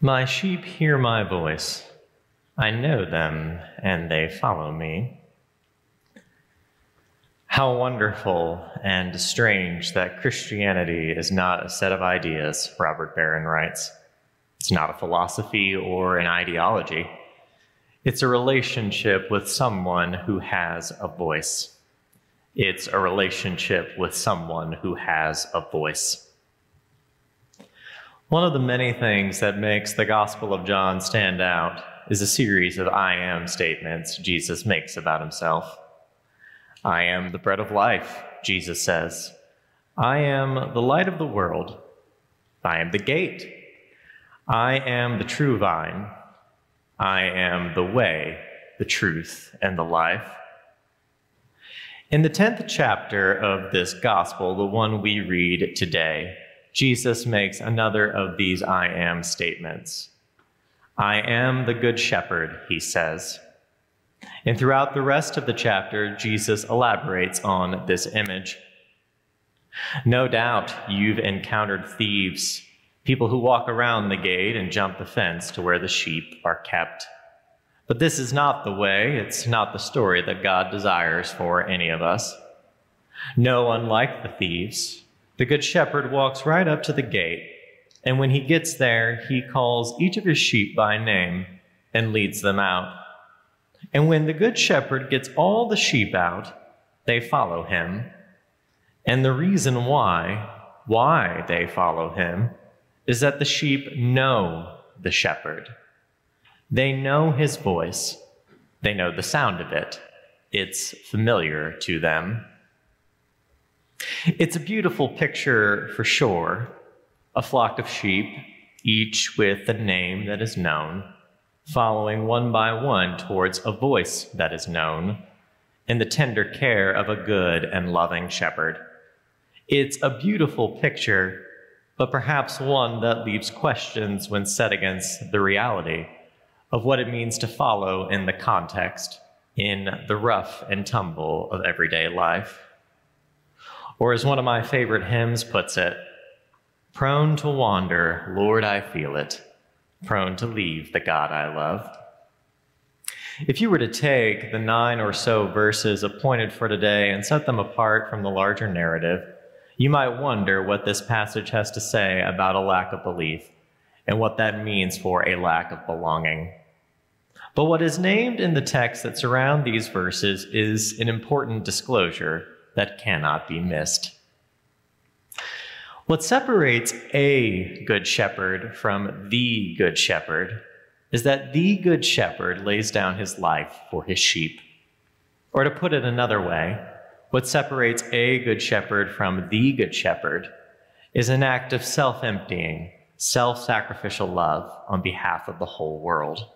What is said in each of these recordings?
My sheep hear my voice. I know them, and they follow me. How wonderful and strange that Christianity is not a set of ideas, Robert Barron writes. It's not a philosophy or an ideology. It's a relationship with someone who has a voice. It's a relationship with someone who has a voice. One of the many things that makes the Gospel of John stand out is a series of I am statements Jesus makes about himself. I am the bread of life, Jesus says. I am the light of the world. I am the gate. I am the true vine. I am the way, the truth, and the life. In the 10th chapter of this gospel, the one we read today, Jesus makes another of these I am statements. I am the good shepherd, he says. And throughout the rest of the chapter, Jesus elaborates on this image. No doubt you've encountered thieves, people who walk around the gate and jump the fence to where the sheep are kept. But this is not the way, it's not the story that God desires for any of us. No, unlike the thieves, the Good Shepherd walks right up to the gate, and when he gets there, he calls each of his sheep by name and leads them out. And when the Good Shepherd gets all the sheep out, they follow him. And the reason why, why they follow him, is that the sheep know the shepherd. They know his voice, they know the sound of it. It's familiar to them. It's a beautiful picture for sure a flock of sheep, each with a name that is known, following one by one towards a voice that is known, in the tender care of a good and loving shepherd. It's a beautiful picture, but perhaps one that leaves questions when set against the reality of what it means to follow in the context, in the rough and tumble of everyday life. Or as one of my favorite hymns puts it, prone to wander, Lord, I feel it, prone to leave the God I love. If you were to take the nine or so verses appointed for today and set them apart from the larger narrative, you might wonder what this passage has to say about a lack of belief and what that means for a lack of belonging. But what is named in the text that surround these verses is an important disclosure that cannot be missed. What separates a good shepherd from the good shepherd is that the good shepherd lays down his life for his sheep. Or to put it another way, what separates a good shepherd from the good shepherd is an act of self emptying, self sacrificial love on behalf of the whole world.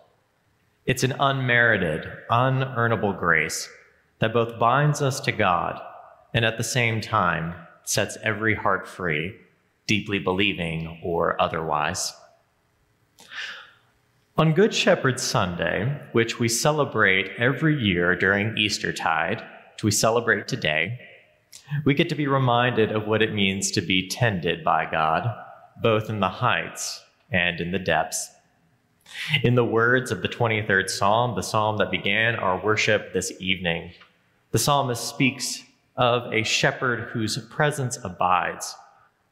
It's an unmerited, unearnable grace that both binds us to God and at the same time sets every heart free, deeply believing or otherwise. On Good Shepherd Sunday, which we celebrate every year during Eastertide, which we celebrate today, we get to be reminded of what it means to be tended by God, both in the heights and in the depths. In the words of the 23rd Psalm, the psalm that began our worship this evening, the psalmist speaks of a shepherd whose presence abides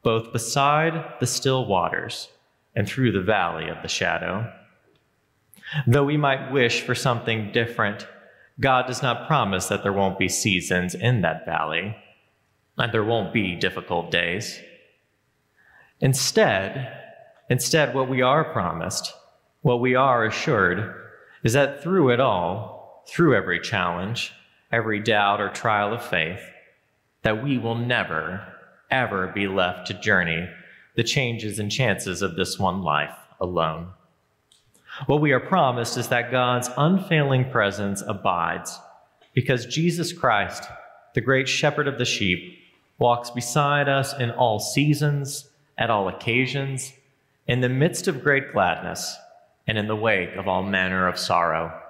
both beside the still waters and through the valley of the shadow. Though we might wish for something different, God does not promise that there won't be seasons in that valley and there won't be difficult days. Instead, instead what we are promised, what we are assured is that through it all, through every challenge, every doubt or trial of faith, that we will never, ever be left to journey the changes and chances of this one life alone. What we are promised is that God's unfailing presence abides because Jesus Christ, the great shepherd of the sheep, walks beside us in all seasons, at all occasions, in the midst of great gladness, and in the wake of all manner of sorrow.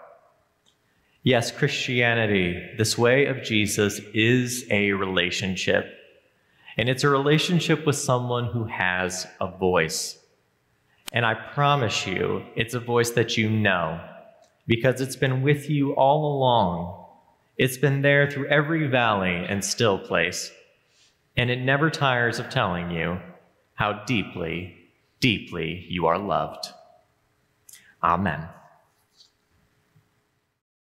Yes, Christianity, this way of Jesus, is a relationship. And it's a relationship with someone who has a voice. And I promise you, it's a voice that you know because it's been with you all along. It's been there through every valley and still place, and it never tires of telling you how deeply, deeply you are loved. Amen.